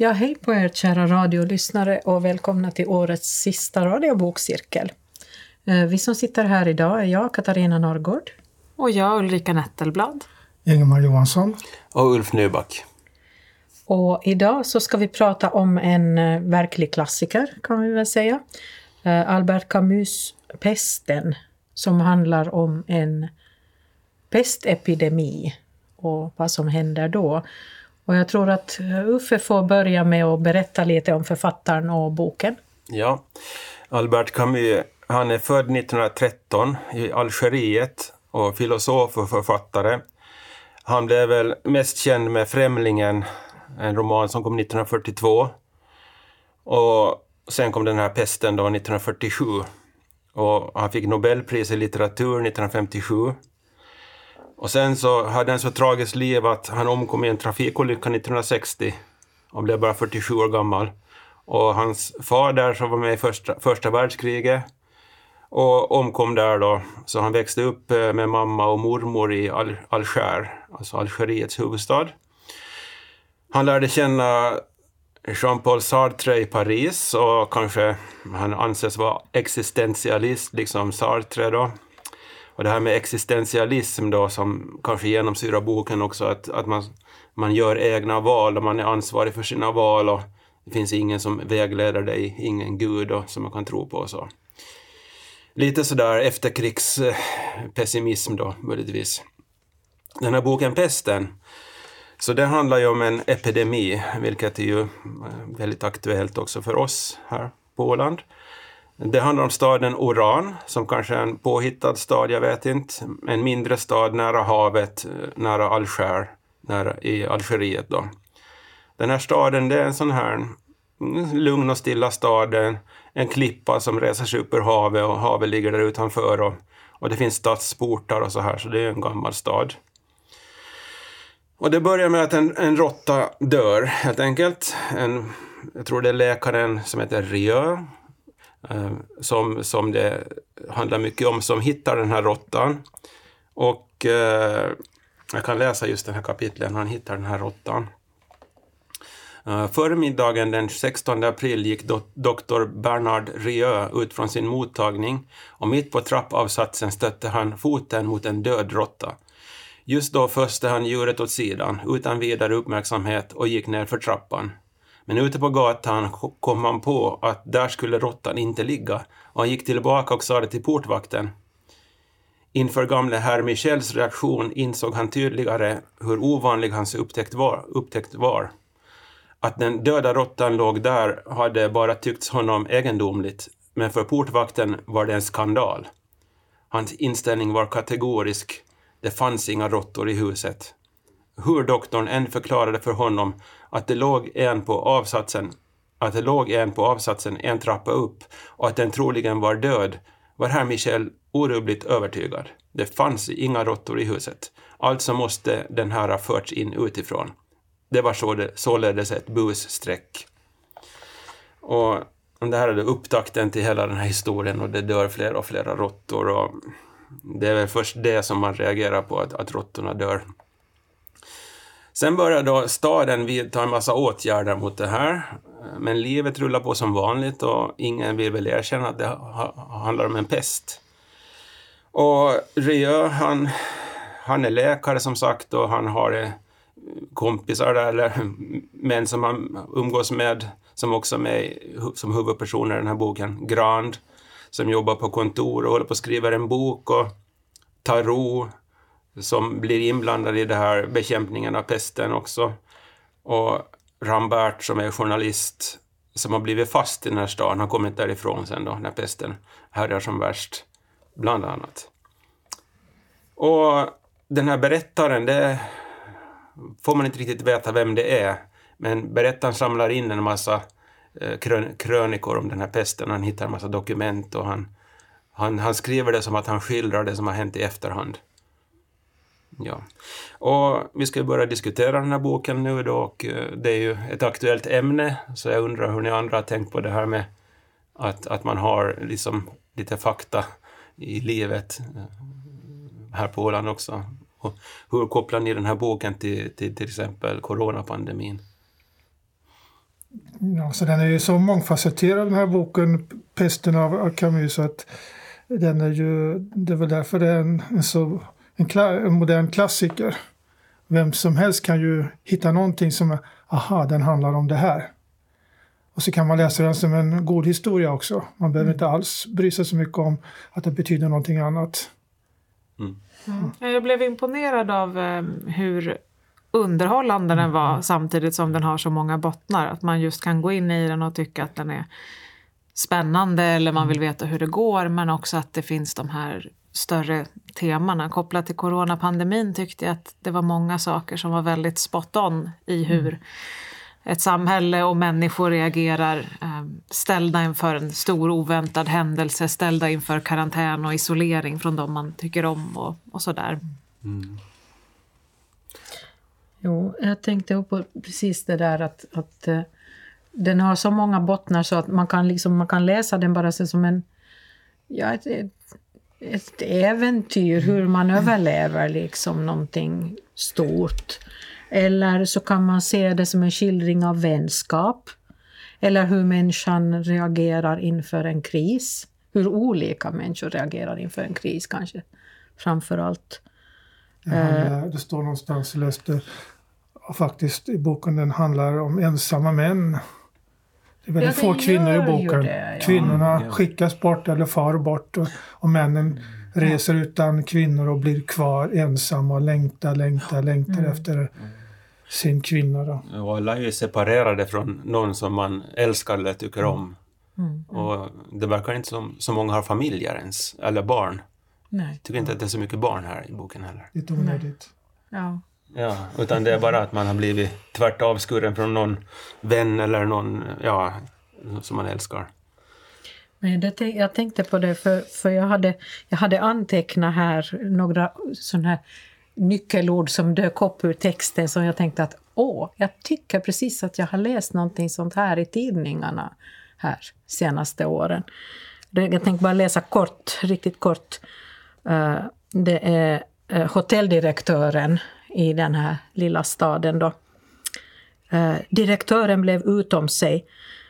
Ja, hej på er kära radiolyssnare och välkomna till årets sista radiobokcirkel. Eh, vi som sitter här idag är jag, Katarina Norrgård. Och jag, Ulrika Nettelblad. Ingemar Johansson. Och Ulf Nyback. Och idag så ska vi prata om en uh, verklig klassiker, kan vi väl säga. Uh, Albert Camus Pesten, som handlar om en pestepidemi och vad som händer då. Och jag tror att eh, Uffe får börja med att berätta lite om författaren och boken. Ja, Albert Camus, han är född 1913 i Algeriet och filosof och författare. Han blev väl mest känd med Främlingen, en roman som kom 1942. Och sen kom den här Pesten då 1947. Och han fick Nobelpris i litteratur 1957. Och sen så hade han så tragiskt liv att han omkom i en trafikolycka 1960 och blev bara 47 år gammal. Och hans far där som var med i första, första världskriget och omkom där då. Så han växte upp eh, med mamma och mormor i Al Alger, alltså Algeriets huvudstad. Han lärde känna Jean-Paul Sartre i Paris och kanske han anses vara existentialist, liksom Sartre då. Och det här med existentialism då som kanske genomsyrar boken också, att, att man, man gör egna val och man är ansvarig för sina val och det finns ingen som vägleder dig, ingen gud då, som man kan tro på och så. Lite sådär efterkrigspessimism då, möjligtvis. Den här boken Pesten, så det handlar ju om en epidemi, vilket är ju eh, väldigt aktuellt också för oss här på Åland. Det handlar om staden Oran, som kanske är en påhittad stad, jag vet inte. En mindre stad nära havet, nära Alger, nära i Algeriet då. Den här staden, det är en sån här lugn och stilla stad, en klippa som reser sig upp ur havet och havet ligger där utanför och, och det finns stadsportar och så här, så det är en gammal stad. Och det börjar med att en, en råtta dör, helt enkelt. En, jag tror det är läkaren som heter Rieu Ehm, som, som det handlar mycket om, som hittar den här råttan. Och eh, jag kan läsa just den här kapitlen, han hittar den här råttan. Före förmiddagen den 16 april gick do doktor Bernard Rieu ut från sin mottagning och mitt på trappavsatsen stötte han foten mot en död råtta. Just då föste han djuret åt sidan utan vidare uppmärksamhet och gick ner för trappan. Men ute på gatan kom han på att där skulle råttan inte ligga och han gick tillbaka och sa det till portvakten. Inför gamle herr Michels reaktion insåg han tydligare hur ovanlig hans upptäckt var. Upptäckt var. Att den döda råttan låg där hade bara tyckts honom egendomligt, men för portvakten var det en skandal. Hans inställning var kategorisk. Det fanns inga råttor i huset. Hur doktorn än förklarade för honom att det låg en på avsatsen att det låg en på avsatsen en trappa upp och att den troligen var död var herr Michel orubbligt övertygad. Det fanns inga råttor i huset. Alltså måste den här ha förts in utifrån. Det var således ett busstreck. Och det här är då upptakten till hela den här historien och det dör fler och flera råttor och det är väl först det som man reagerar på, att, att råttorna dör. Sen börjar då staden vidta en massa åtgärder mot det här. Men livet rullar på som vanligt och ingen vill väl erkänna att det handlar om en pest. Och Rieu, han, han är läkare som sagt och han har eh, kompisar där, eller män som han umgås med, som också är med som huvudpersoner i den här boken. Grand, som jobbar på kontor och håller på att skriva en bok och Tarot, som blir inblandad i det här bekämpningen av pesten också. Och Rambert som är journalist som har blivit fast i den här staden, har kommit därifrån sen då när pesten härjar som värst, bland annat. Och den här berättaren, det får man inte riktigt veta vem det är, men berättaren samlar in en massa eh, krön krönikor om den här pesten, han hittar en massa dokument och han, han, han skriver det som att han skildrar det som har hänt i efterhand. Ja. Och vi ska börja diskutera den här boken nu då och eh, det är ju ett aktuellt ämne så jag undrar hur ni andra har tänkt på det här med att, att man har liksom lite fakta i livet eh, här på Åland också. Och hur kopplar ni den här boken till till, till exempel coronapandemin? Ja, så den är ju så mångfacetterad den här boken, Pesten av Camus, så att den är ju, det är väl därför det är en, en så, en, kla, en modern klassiker. Vem som helst kan ju hitta någonting som aha, den handlar om det här. Och så kan man läsa den som en god historia också. Man behöver mm. inte alls bry sig så mycket om att det betyder någonting annat. Mm. Mm. Jag blev imponerad av eh, hur underhållande den var mm. samtidigt som den har så många bottnar. Att man just kan gå in i den och tycka att den är spännande eller man vill veta hur det går men också att det finns de här större temana. Kopplat till coronapandemin tyckte jag att det var många saker som var väldigt spot on i hur mm. ett samhälle och människor reagerar eh, ställda inför en stor oväntad händelse, ställda inför karantän och isolering från de man tycker om och, och sådär. Mm. Jo, jag tänkte på precis det där att, att uh, den har så många bottnar så att man kan, liksom, man kan läsa den bara som en, ja, ett, ett, ett äventyr, hur man överlever liksom någonting stort. Eller så kan man se det som en skildring av vänskap. Eller hur människan reagerar inför en kris. Hur olika människor reagerar inför en kris kanske, framför allt. Det, det står någonstans, jag läste faktiskt i boken, den handlar om ensamma män. Det är väldigt ja, få kvinnor i boken. Det, ja. Kvinnorna ja. skickas bort eller far bort och, och männen reser utan kvinnor och blir kvar ensamma och längtar, längtar, längtar mm. efter sin kvinna. Då. Och alla är ju separerade från någon som man älskar eller tycker om. Mm. Och det verkar inte som så många har familjer ens, eller barn. Nej. Tycker inte att det är så mycket barn här i boken heller. Lite onödigt. Ja. Ja, utan det är bara att man har blivit tvärt avskuren från någon vän eller någon, ja, som man älskar. Nej, det, jag tänkte på det för, för jag, hade, jag hade antecknat här några sådana här nyckelord som dök upp ur texten som jag tänkte att åh, jag tycker precis att jag har läst någonting sånt här i tidningarna här senaste åren. Jag tänkte bara läsa kort, riktigt kort. Eh, det är eh, hotelldirektören i den här lilla staden då. Eh, direktören blev utom sig.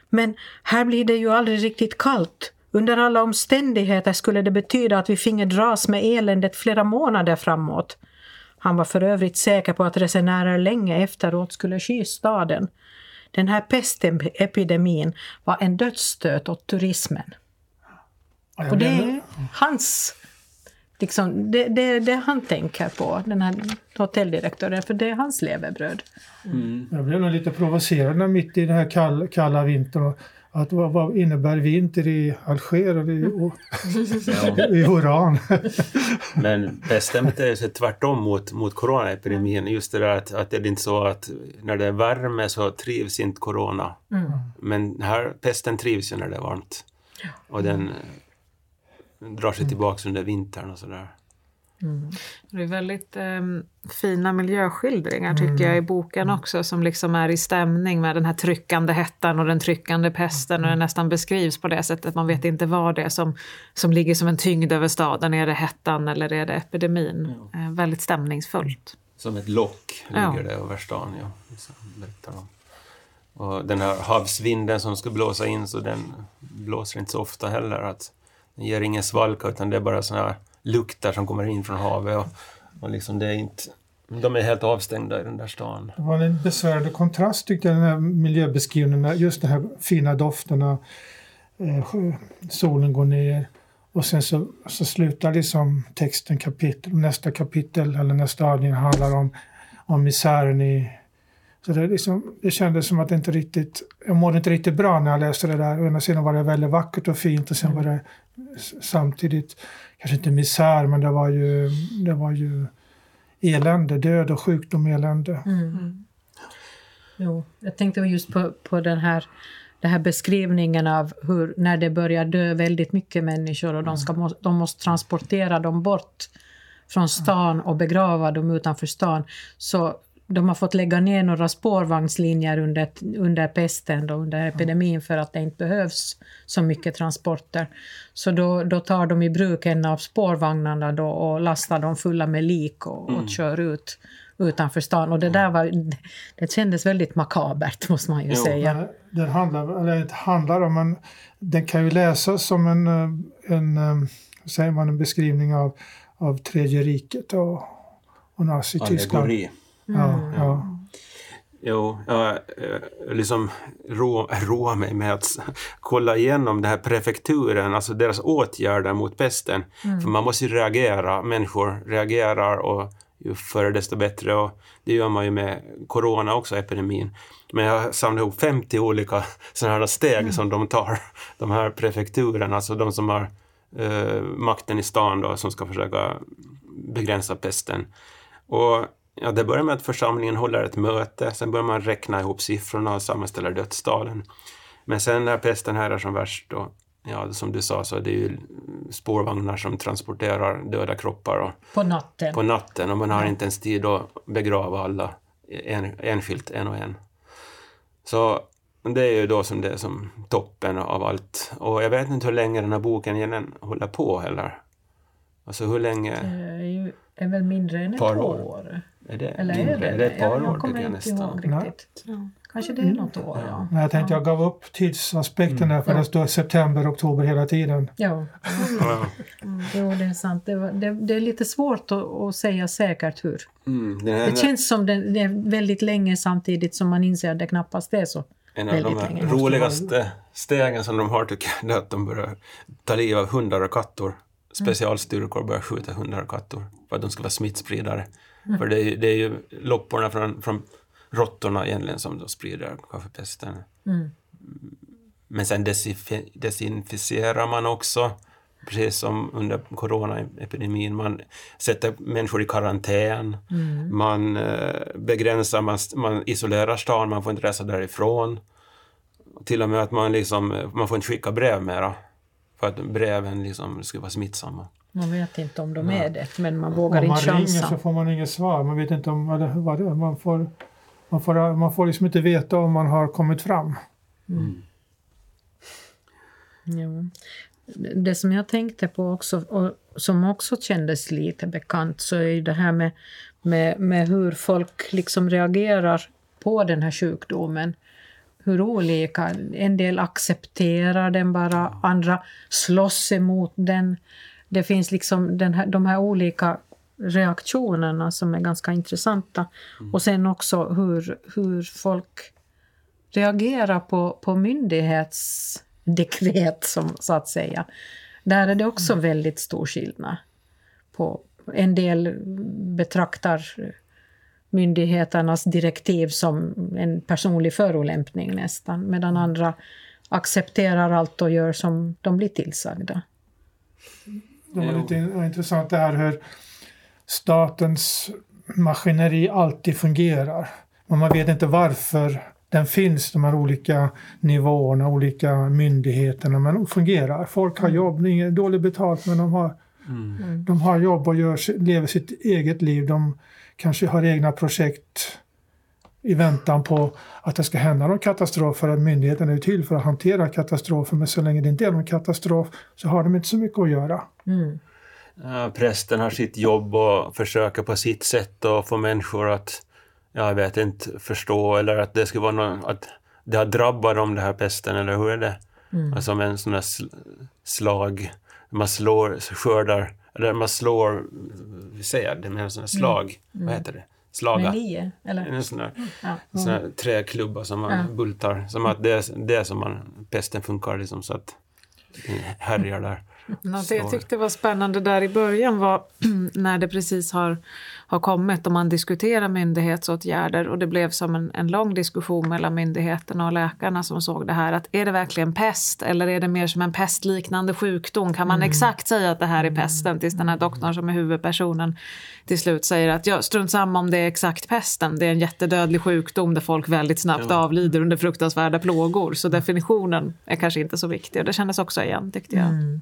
Men här blir det ju aldrig riktigt kallt. Under alla omständigheter skulle det betyda att vi finge dras med eländet flera månader framåt. Han var för övrigt säker på att resenärer länge efteråt skulle sky staden. Den här pestepidemin var en dödsstöt åt turismen. Och det är hans liksom, det, det, det han tänker på, den här hotelldirektören, för det är hans levebröd. Mm. Jag blev nog lite provocerad mitt i den här kall, kalla vintern. Att vad, vad innebär vinter i Alger och i, och, i Oran? Men pesten beter sig tvärtom mot, mot coronaepidemin. Just det där att, att det är inte så att när det är värme så trivs inte corona. Mm. Men här, pesten trivs ju när det är varmt. Och den drar sig tillbaka under vintern och sådär. Mm. Det är väldigt eh, fina miljöskildringar tycker mm. jag i boken mm. också som liksom är i stämning med den här tryckande hettan och den tryckande pesten och den mm. nästan beskrivs på det sättet. Man vet inte vad det är som, som ligger som en tyngd över staden. Är det hettan eller är det epidemin? Ja. Eh, väldigt stämningsfullt. Som ett lock ligger ja. det över stan, ja. Och den här havsvinden som ska blåsa in så den blåser inte så ofta heller. Att den ger ingen svalka utan det är bara såna här lukter som kommer in från havet. Och, och liksom det är inte, de är helt avstängda i den där stan. Det var en besvärande kontrast tyckte jag, den här miljöbeskrivningen, just de här fina dofterna, eh, solen går ner och sen så, så slutar liksom texten kapitel, nästa kapitel eller nästa avdelning handlar om, om misären i så det, liksom, det kändes som att det inte riktigt, jag mådde inte riktigt bra när jag läste det där. Å ena sidan var det väldigt vackert och fint och sen var det samtidigt, kanske inte misär, men det var ju, det var ju elände, död och sjukdom och elände. Mm. mm. Jo, jag tänkte just på, på den här, den här beskrivningen av hur när det börjar dö väldigt mycket människor och de, ska, de måste transportera dem bort från stan och begrava dem utanför stan. Så de har fått lägga ner några spårvagnslinjer under, under pesten, då, under epidemin, för att det inte behövs så mycket transporter. Så då, då tar de i bruk en av spårvagnarna då och lastar dem fulla med lik och, och mm. kör ut utanför stan. Och det där var, det kändes väldigt makabert måste man ju Jo. säga. Den, handlar, eller inte handlar om, men den kan ju läsas som en, en, eh, säger man, en beskrivning av, av Tredje riket och, och Nazityskland. Allegori. Ja, ja. Jo, jag eh, liksom rå, roar mig med att kolla igenom den här prefekturen, alltså deras åtgärder mot pesten. För man måste ju reagera, människor reagerar och ju förr desto bättre och det gör man ju med corona också, epidemin. Men jag samlat ihop 50 olika sådana här steg som de tar, de här prefekturerna, alltså de som har eh, makten i stan då, som ska försöka begränsa pesten. Och ja, det börjar med att församlingen håller ett möte, sen börjar man räkna ihop siffrorna och sammanställa dödstalen. Men sen när pesten här är som värst, då, ja, som du sa, så är det ju spårvagnar som transporterar döda kroppar och, På natten. på natten och man har inte ens tid att begrava alla en, enskilt, en och en. Så det är ju då som det är som toppen av allt. Och jag vet inte hur länge den här boken igen håller på heller. Alltså hur länge Det är, är väl mindre än ett Par år. år. är det? Eller är mindre? det Är det ett par jag, år jag kommer jag inte nästan. ihåg riktigt. Kanske det är något år, ja. Men jag tänkte jag gav upp tidsaspekten där för det står september, oktober hela tiden. Ja, Ja. jo, det är sant. Det, var, det, det är lite svårt att, att säga säkert hur. Mm, här, Det känns som det, det är väldigt länge samtidigt som man inser att det knappast är så. en av de roligaste stegen som de har tycker jag, är att de börjar ta liv av hundar och katter. Specialstyrkor börjar skjuta hundar och katter för att de ska vara smittspridare. För det är, det är ju lopporna från, från råttorna egentligen som då sprider kaffepesten. Mm. Men sen desinfi- desinficerar man också, precis som under coronaepidemin. Man sätter människor i karantän, man eh, begränsar, man, man isolerar stan, man får inte resa därifrån. Till och med att man liksom, man får inte skicka brev mera. För att breven liksom skulle vara smittsamma. Man vet inte om de är det, men man vågar Om man inte ringer chansa. så får man inget svar. Man vet inte om vad det, vad det är. Man får, man, får, man får liksom inte veta om man har kommit fram. Jo. Det som jag tänkte på också, och som också kändes lite bekant, så är ju det här med, med, med hur folk liksom reagerar på den här sjukdomen. Hur olika, en del accepterar den bara, andra slåss emot den. Det finns liksom den här, de här olika reaktionerna som är ganska intressanta. Och sen också hur, hur folk reagera på, på myndighetsdekret, som, så att säga. Där är det också väldigt stor skillnad. På, en del betraktar myndigheternas direktiv som en personlig förolämpning nästan, medan andra accepterar allt och gör som de blir tillsagda. Det var lite in- intressant det här hur statens maskineri alltid fungerar. Men man vet inte varför den finns, de här olika nivåerna, olika myndigheterna, men de fungerar. Folk har jobb, det är dåligt betalt, men de har, de har jobb och gör, lever sitt eget liv. De kanske har egna projekt i väntan på att det ska hända någon katastrof, för att myndigheten är till för att hantera katastrofer, men så länge det inte är någon katastrof så har de inte så mycket att göra. Mm. Ja, prästen har sitt jobb och försöker på sitt sätt att få människor att, jag vet inte, förstå eller att det skulle vara någon, att det har drabbat dem det här pesten eller hur är det? Alltså med en sån här sl- slag, man slår, skördar, eller man slår, vi säger det med en sån här slag, vad heter det? Slaga. Med lie, eller? En sån där, Ja. en sån här träklubba som man Ja. bultar, som att det är det är som man, pesten funkar liksom så att det härjar där. Något jag tyckte var spännande där i början var när det precis har, har kommit och man diskuterar myndighetsåtgärder och det blev som en, en lång diskussion mellan myndigheterna och läkarna som såg det här att är det verkligen pest eller är det mer som en pestliknande sjukdom? Kan man exakt säga att det här är pesten tills den här doktorn som är huvudpersonen till slut säger att ja, strunt samma om det är exakt pesten, det är en jättedödlig sjukdom där folk väldigt snabbt Ja. avlider under fruktansvärda plågor så definitionen är kanske inte så viktig och det kändes också igen tyckte jag.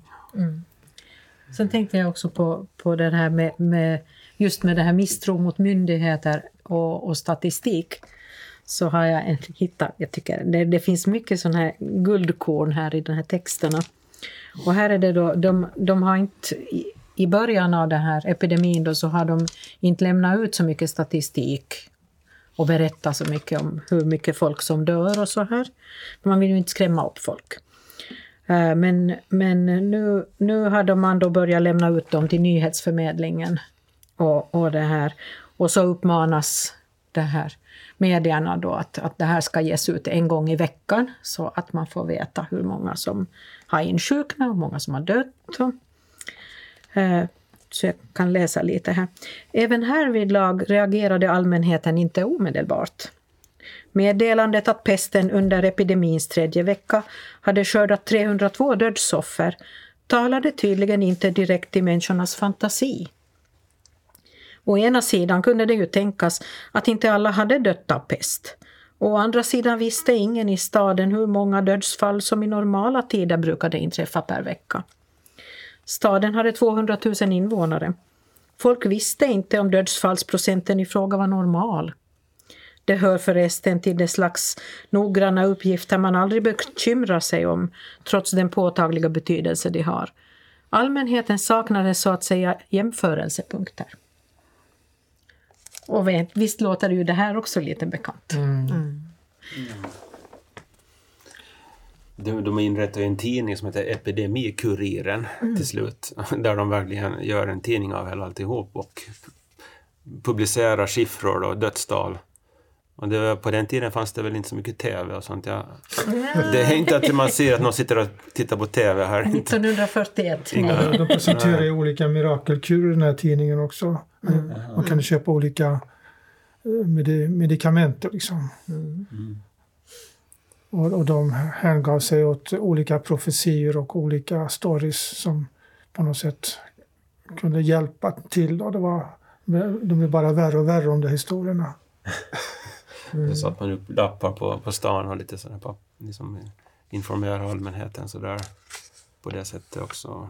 Sen tänkte jag också på, på det här med, med just med det här misstro mot myndigheter och, och statistik. Så har jag hittat, jag tycker det, det finns mycket sådana här guldkorn här i de här texterna. Och här är det då, de, de har inte, i början av den här epidemin då så har de inte lämnat ut så mycket statistik och berättat så mycket om hur mycket folk som dör och så här. Man vill ju inte skrämma upp folk. Eh, men, men nu, nu har man då börjat lämna ut dem till nyhetsförmedlingen och, och det här. Och så uppmanas det här medierna då att, att det här ska ges ut en gång i veckan så att man får veta hur många som har insjuknat och hur många som har dött. Eh, så jag kan läsa lite här. Även härvidlag reagerade allmänheten inte omedelbart. Meddelandet att pesten under epidemins tredje vecka hade skördat 302 dödsoffer talade tydligen inte direkt till människornas fantasi. Å ena sidan kunde det ju tänkas att inte alla hade dött av pest. Å andra sidan visste ingen i staden hur många dödsfall som i normala tider brukade inträffa per vecka. Staden hade 200 000 invånare. Folk visste inte om dödsfallsprocenten i fråga var normal. Det hör förresten till det slags noggranna uppgifter man aldrig bekymrar sig om, trots den påtagliga betydelse de har. Allmänheten saknade så att säga jämförelsepunkter. Och visst låter ju det här också lite bekant. Mm. Mm. De, de inrättade en tidning som heter Epidemikuriren mm. till slut, där de verkligen gör en tidning av hela alltihop och publicerar siffror och dödstal. Och det var, på den tiden fanns det väl inte så mycket TV och sånt. Ja. Det är inte att man ser att någon sitter och tittar på TV här. 1941. Inga... De presenterar ju olika mirakelkurer i den här tidningen också. Mm. Man kan köpa olika eh, med medicament liksom. Mm. Och, och de hängav sig åt olika profetior och olika stories som på något sätt kunde hjälpa till. Och det var, de blev bara värre och värre, de där historierna. Mm. Så satte man upp lappar på, på stan och lite sådär liksom informera allmänheten sådär på det sättet också.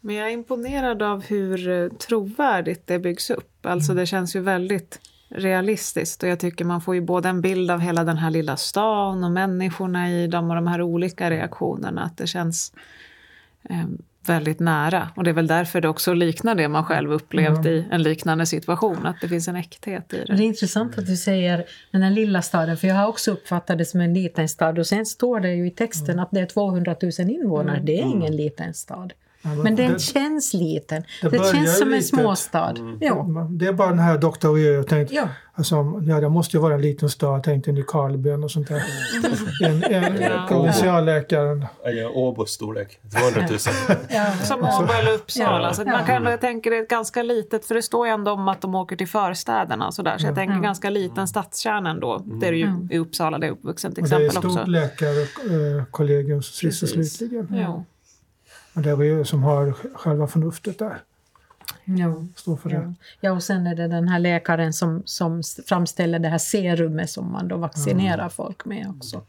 Men jag är imponerad av hur eh, trovärdigt det byggs upp. Alltså det känns ju väldigt realistiskt och jag tycker man får ju både en bild av hela den här lilla stan och människorna i dem och de här olika reaktionerna. Att det känns eh, väldigt nära. Och det är väl därför det också liknar det man själv upplevt mm. i en liknande situation, att det finns en äkthet i det. Det är intressant att du säger den här lilla staden, för jag har också uppfattat det som en liten stad och sen står det ju i texten mm. att det är 200 000 invånare, mm. det är ingen liten stad. Men den det, känns liten. Det, det känns som en småstad. Mm. Ja. Det är bara den här Dr. Jag tänkte, ja. Alltså, ja, det måste ju vara en liten stad, tänkte Nykarleby och sånt där. En, en ja. provinsialläkare. Ja, Åbos storlek, 200 000. ja. Som Åbo eller Uppsala. Så man kan jag tänker det är ganska litet, för det står ju ändå om att de åker till förstäderna och sådär. Så jag tänker ganska liten stadskärna ändå. Mm. Det är ju mm. i Uppsala, det är uppvuxen till exempel också. Det är ett stort läkarkollegium sist och slutligen. Ja. Och det är ju som har själva förnuftet där. Ja. Står för ja. det. Ja, och sen är det den här läkaren som, som framställer det här serumet som man då vaccinerar mm. folk med också.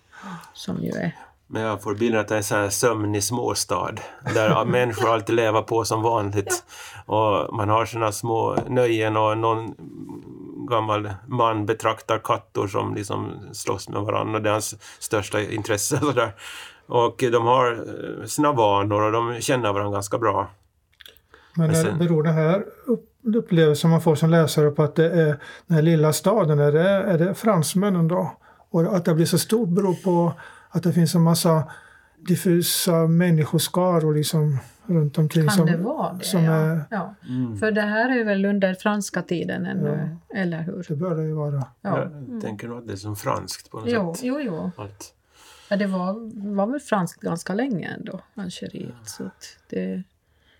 Som ju är men jag får bilden att det är en sån här sömnig småstad där människor alltid lever på som vanligt. Ja. Och man har sina små nöjen och någon gammal man betraktar katter som liksom slåss med varandra och det är hans största intresse. Så Och de har eh, sina vanor och de känner varandra ganska bra. Men sen... beror det här upplevelsen man får som läsare på att det är den här lilla staden, är det, är det fransmännen då? Och att det blir så stort beror på att det finns en massa diffusa människoskaror liksom runt omkring. Kan som, det vara det? Som ja. Är, ja. Mm. För det här är väl under franska tiden ännu, ja. eller hur? Det bör det ju vara. Ja. Jag mm. tänker nog att det är som franskt på något jo, sätt. Jo, jo. Allt. Ja, det var, var väl franskt ganska länge ändå, Algeriet. Så det,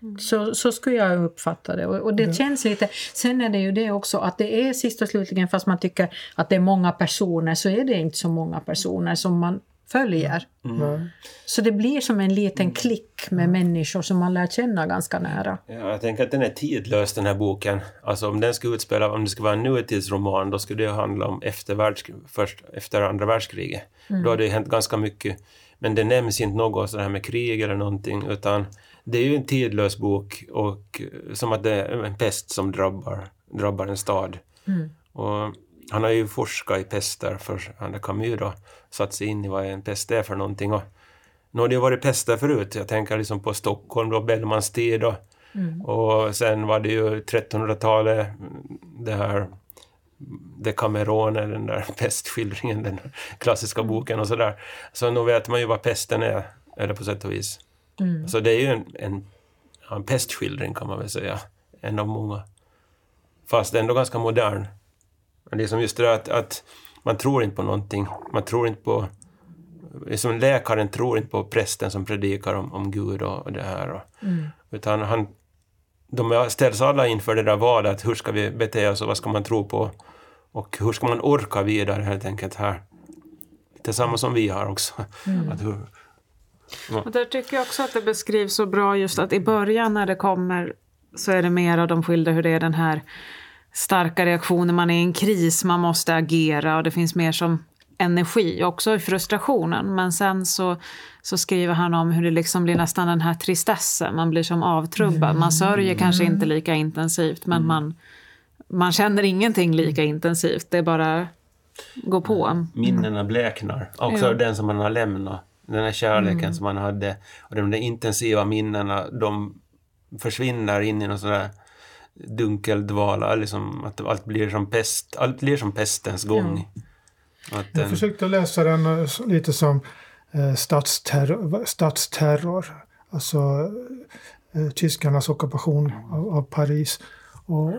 Mm. Så, så skulle jag uppfatta det. Och, och det mm. känns lite... Sen är det ju det också att det är sist och slutligen, fast man tycker att det är många personer, så är det inte så många personer som man följer. Mm. Så det blir som en liten mm. klick med människor som man lär känna ganska nära. Ja, jag tänker att den är tidlös den här boken. Alltså om den skulle utspela, om det skulle vara en nutidsroman, då skulle det handla om efter, världsk först, efter andra världskriget. Mm. Då har det hänt ganska mycket. Men det nämns inte något sådär med krig eller någonting, utan det är ju en tidlös bok och som att det är en pest som drabbar, drabbar en stad. Mm. Och han har ju forskat i pester för han Camus då, satt sig in i vad en pest är för någonting. Och Nu har det varit pester förut. Jag tänker liksom på Stockholm då, Bellmans tid och, Mm. och sen var det ju 1300-talet, det här Decamerone, den där pestskildringen, den klassiska boken och sådär. Så nu vet man ju vad pesten är, eller på sätt och vis. Mm. Så det är ju en, en, en pestskildring kan man väl säga, en av många. Fast ändå ganska modern. Men Det är som just det där att, att man tror inte på någonting. Man tror inte på... Som läkaren tror inte på prästen som predikar om, om Gud och, och det här. Och, Mm. utan han, de ställs alla inför det där valet, hur ska vi bete oss och vad ska man tro på? Och hur ska man orka vidare helt enkelt här? Lite samma som vi har också. Att hur, Och där tycker jag också att det beskrivs så bra just att i början när det kommer så är det mer av de skildrar hur det är den här starka reaktionen, man är i en kris, man måste agera och det finns mer som energi, också i frustrationen. Men sen så, så skriver han om hur det liksom blir nästan den här tristessen, man blir som avtrubbad. Man sörjer kanske inte lika intensivt men man, man känner ingenting lika intensivt, det bara går på. minnena bleknar. Också Ja. den som man har lämnat. Den här kärleken som man hade. Och de där intensiva minnena, de försvinner in i någon sån där dunkeldvala. Liksom att allt blir som pest. Allt blir som pestens gång. Att Jag den, försökte läsa den eh, lite som eh, statsterror, statsterror. Alltså eh, tyskarnas ockupation av, av Paris. Och,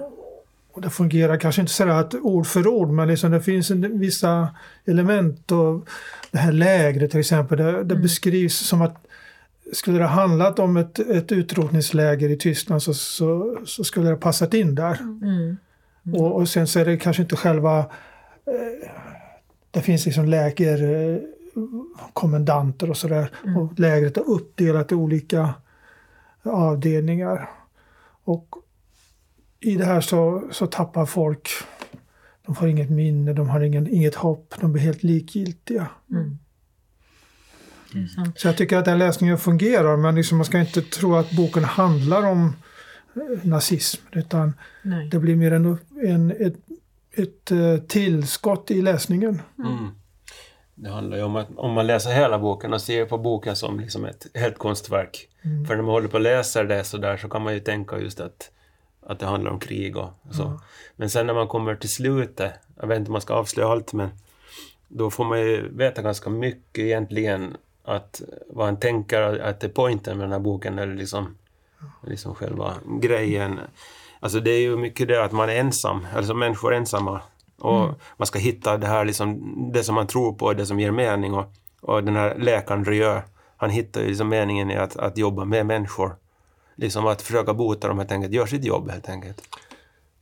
och det fungerar kanske inte sådär att ord för ord men liksom det finns en, vissa element och det här lägret till exempel. Det, det beskrivs som att skulle det ha handlat om ett, ett utrotningsläger i Tyskland så, så, så skulle det ha passat in där. Mm. Och, och sen så är det kanske inte själva... Eh, det finns liksom läger, eh, kommendanter och sådär. Och lägret är uppdelat i olika avdelningar. Och i det här så, så tappar folk, de får inget minne, de har ingen, inget hopp, de blir helt likgiltiga. Mm. Sant. Så jag tycker att den läsningen fungerar men liksom man ska inte tro att boken handlar om eh, nazism utan Nej. det blir mer en, en, ett, ett eh, tillskott i läsningen. mm. det handlar ju om att om man läser hela boken och ser på boken som liksom ett helt konstverk. För när man håller på och läser det så där så kan man ju tänka just att, att det handlar om krig och så. Men sen när man kommer till slutet, jag vet inte om man ska avslöja allt men då får man ju veta ganska mycket egentligen att vad han tänker att är poängen med den här boken eller liksom, liksom själva grejen. Alltså det är ju mycket det att man är ensam, alltså människor är ensamma. Och man ska hitta det här liksom, det som man tror på, det som ger mening. Och, och den här läkaren Rieu, han hittar ju liksom meningen i att, att jobba med människor. Liksom att försöka bota dem helt enkelt, gör sitt jobb helt enkelt.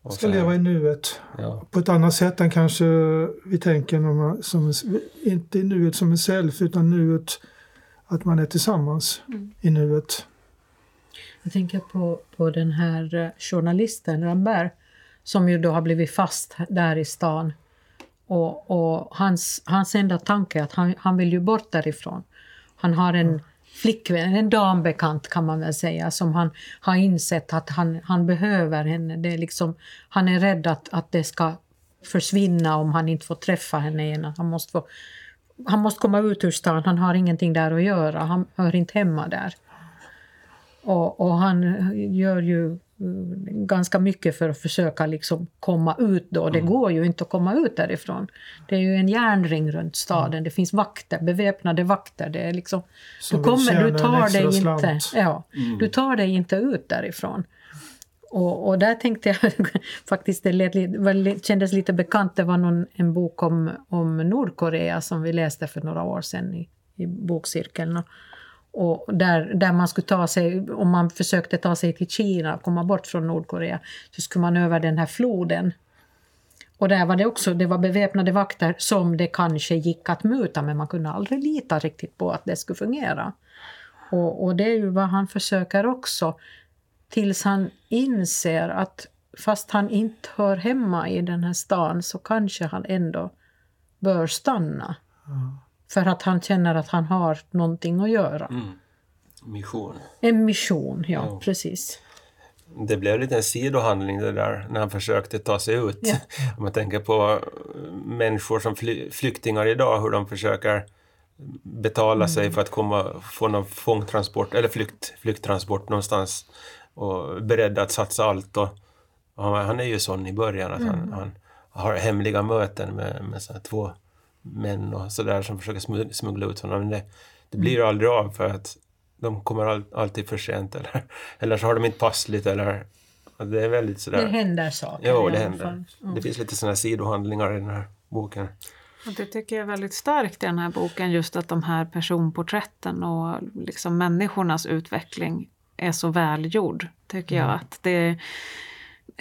Och Ska leva i nuet ja. på ett annat sätt än kanske vi tänker när man, som, inte i nuet som en self utan nuet att man är tillsammans i nuet. Jag tänker på, på den här eh, journalisten Rambert som ju då har blivit fast där i stan. Och, och hans, hans enda tanke är att han, han vill ju bort därifrån. Han har en flickvän, en dambekant kan man väl säga, som han har insett att han, han behöver henne. Det är liksom, han är rädd att, att det ska försvinna om han inte får träffa henne igen. Han måste, få, han måste komma ut ur stan, han har ingenting där att göra, han hör inte hemma där. Och, och han gör ju ganska mycket för att försöka liksom komma ut då. Det går ju inte att komma ut därifrån. Det är ju en järnring runt staden. Det finns vakter, beväpnade vakter. Det är liksom, Som du, kommer, du, tar dig slant. inte, ja, du tar dig inte ut därifrån. Och, och där tänkte jag faktiskt, det lät, li- kändes lite bekant, det var någon, en bok om, om Nordkorea som vi läste för några år sedan i, i bokcirkeln. Och, där, där man skulle ta sig, om man försökte ta sig till Kina, komma bort från Nordkorea, så skulle man över den här floden. Och där var det också, det var beväpnade vakter som det kanske gick att muta, men man kunde aldrig lita riktigt på att det skulle fungera. Och, och det är ju vad han försöker också, tills han inser att fast han inte hör hemma i den här stan så kanske han ändå bör stanna. För att han känner att han har någonting att göra. Mm. Mission. En mission, ja, Ja. precis. Det blev lite en sidohandling det där när han försökte ta sig ut. Ja. Om man tänker på eh, människor som fly, flyktingar idag, hur de försöker betala sig för att komma, få någon fångtransport eller flykt, flykttransport någonstans och beredd att satsa allt. Och, och han är ju sån i början att han, han har hemliga möten med, med två män och sådär som försöker smu- smuggla ut honom. Men det, det blir aldrig av för att de kommer all, alltid för sent eller, eller så har de inte passligt eller det är väldigt sådär. Det händer saker Jo, det händer. Mm. Det finns lite sådana sidohandlingar i den här boken. Och det tycker jag är väldigt starkt i den här boken, just att de här personporträtten och liksom människornas utveckling är så välgjord, tycker jag. Att det,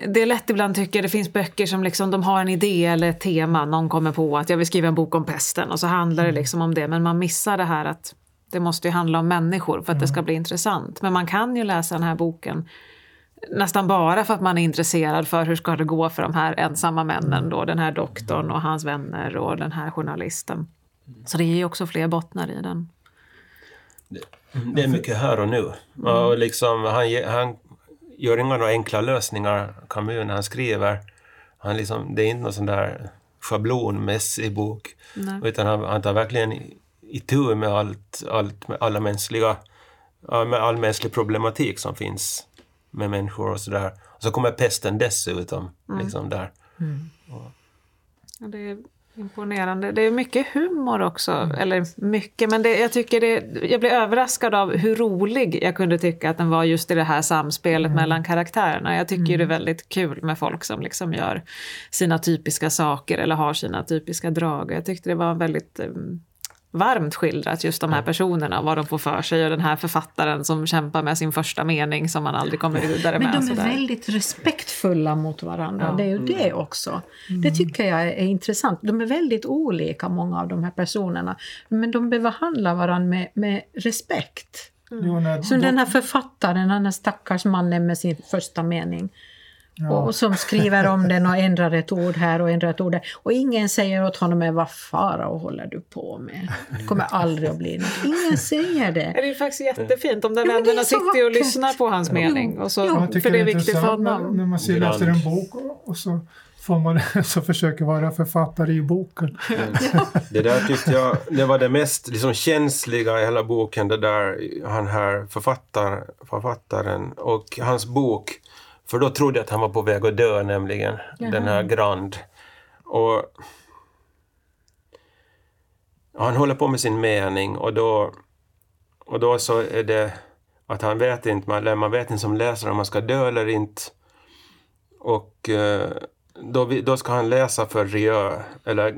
det är lätt ibland tycker jag, det finns böcker som liksom, de har en idé eller ett tema, någon kommer på att jag vill skriva en bok om pesten och så handlar det liksom om det, men man missar det här att det måste ju handla om människor för att det ska bli intressant. Men man kan ju läsa den här boken nästan bara för att man är intresserad för hur ska det gå för de här ensamma männen då, den här doktorn och hans vänner och den här journalisten. Så det är ju också fler bottnar i den. Det är mycket här och nu. Och liksom, han, han gör inga några enkla lösningar, Camus, när han skriver. Han liksom, det är inte någon sån där schablonmässig bok. Nej. Utan han, han tar verkligen i- itu med allt, allt med alla mänskliga, med all mänsklig problematik som finns med människor och sådär. Och så kommer pesten dessutom. Liksom där. Ja, det är imponerande. Det är mycket humor också. Eller mycket, men det, jag tycker det, jag blir överraskad av hur rolig jag kunde tycka att den var just i det här samspelet mellan karaktärerna. Jag tycker ju det är väldigt kul med folk som liksom gör sina typiska saker eller har sina typiska drag. Jag tyckte det var väldigt um, varmt skildrat, just de här personerna, vad de får för sig och den här författaren som kämpar med sin första mening som man aldrig kommer vidare Men med. de är sådär. väldigt respektfulla mot varandra. Ja. Det är ju det också. Det tycker jag är intressant. De är väldigt olika, många av de här personerna. Men de behandlar varandra med, med respekt. När, Som den här författaren, den här stackars mannen med sin första mening. Och, och som skriver om den och ändrar ett ord här och ändrar ett ord där. Och ingen säger åt honom, "Men vad fara och håller du på med? Det kommer aldrig att bli något. Ingen säger det. Det är faktiskt jättefint om de Ja, men det är vännerna sitter och lyssnar på hans mening. Och så, Jo. Jag tycker för det är viktigt för honom. när man ser, läser en bok och, och så får man så försöker vara författare i boken. Det där tyckte jag, det var det mest liksom, känsliga i hela boken, det där han här författar, författaren och hans bok. För då trodde jag att han var på väg att dö nämligen, den här Grand. Och han håller på med sin mening och då, och då så är det att han vet inte, man, man vet inte som läsare om man ska dö eller inte. Och eh, då, då ska han läsa för Rieu, eller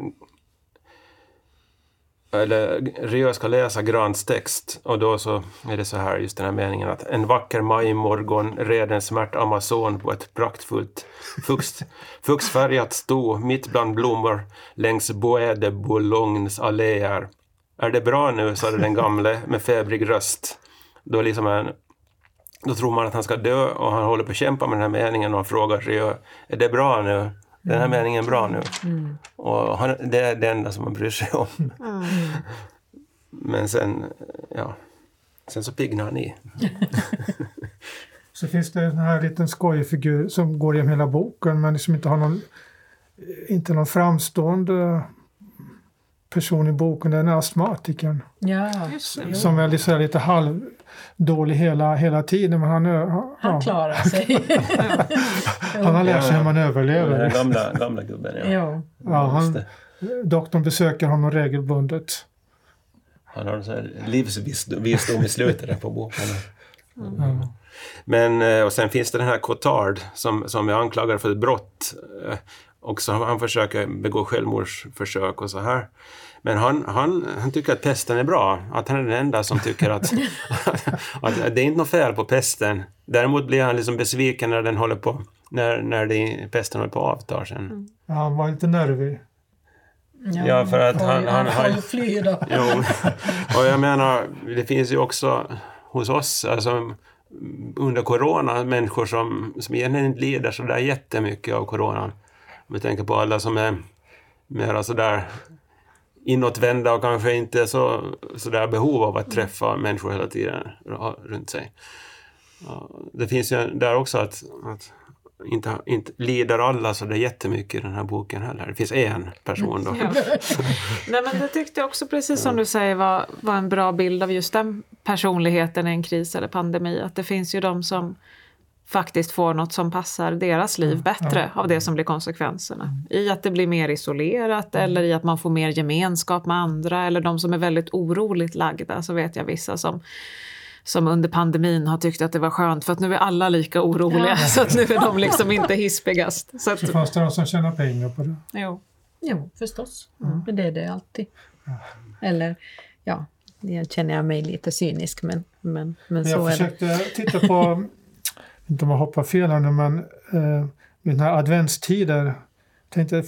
eller Rieu ska läsa Grants text och då så är det så här, just den här meningen att en vacker majmorgon red en smärt amazon på ett praktfullt fux, fuxfärgat sto mitt bland blommor längs Bois de Boulognes alléer. Är det bra nu, sa den gamle med febrig röst. Då, liksom en, då tror man att han ska dö och han håller på att kämpa med den här meningen och han frågar Rieu, är det bra nu? Den här meningen bra nu? Och han, det är det enda som man bryr sig om. Men sen, ja, sen så piggnar han i. Så finns det en här liten skojig figur som går genom hela boken men som inte har någon, inte någon framstående person i boken. Den är astmatikern. Ja. Som är lite, lite halvdålig hela, hela tiden. Men han, han ja, klarar sig. han har lärt sig hur man Den överlever. gamla, gamla gubben, ja. Ja, Just han, det. doktorn besöker honom regelbundet. Han har en livsvisdom i slutet där på boken. Ja. Men, eh, och sen finns det den här Cotard som, som är anklagad för ett brott. Och så han försöker begå självmordsförsök och så här. Men han, han, han tycker att pesten är bra. Att han är den enda som tycker att, att det är inte något fel på pesten. Däremot blir han liksom besviken när den håller på när, när det, pesten håller på att avta sen. Ja, han var lite nervig. Ja, för att han- ju- han har- ju fly då. Jo, och jag menar, det finns ju också hos oss, alltså under corona, människor som, som egentligen inte lider så där jättemycket av coronan. Om vi tänker på alla som är mera sådär inåtvända och kanske inte så, så där behov av att träffa människor hela tiden runt sig. Det finns ju där också att, att inte, inte lider alla så det är jättemycket i den här boken heller. Det finns en person då. Ja. Nej, men det tyckte jag också, precis som du säger, var, var en bra bild av just den personligheten i en kris eller pandemi. Att det finns ju de som faktiskt får något som passar deras liv Mm, bättre av det som blir konsekvenserna. I att det blir mer isolerat Mm. eller i att man får mer gemenskap med andra eller de som är väldigt oroligt lagda. Så vet jag vissa som som under pandemin har tyckt att det var skönt för att nu är alla lika oroliga Ja. så att nu är de liksom inte hispigast. Så att, Så fanns det de som tjänar pengar på det. jo. Jo, förstås. Men det är det alltid. Eller, ja, jag känner jag mig lite cynisk, men, men, men så Jag är det. försökte titta på, inte om jag hoppar fel här nu, men eh, vid den här adventstider. Tänkte,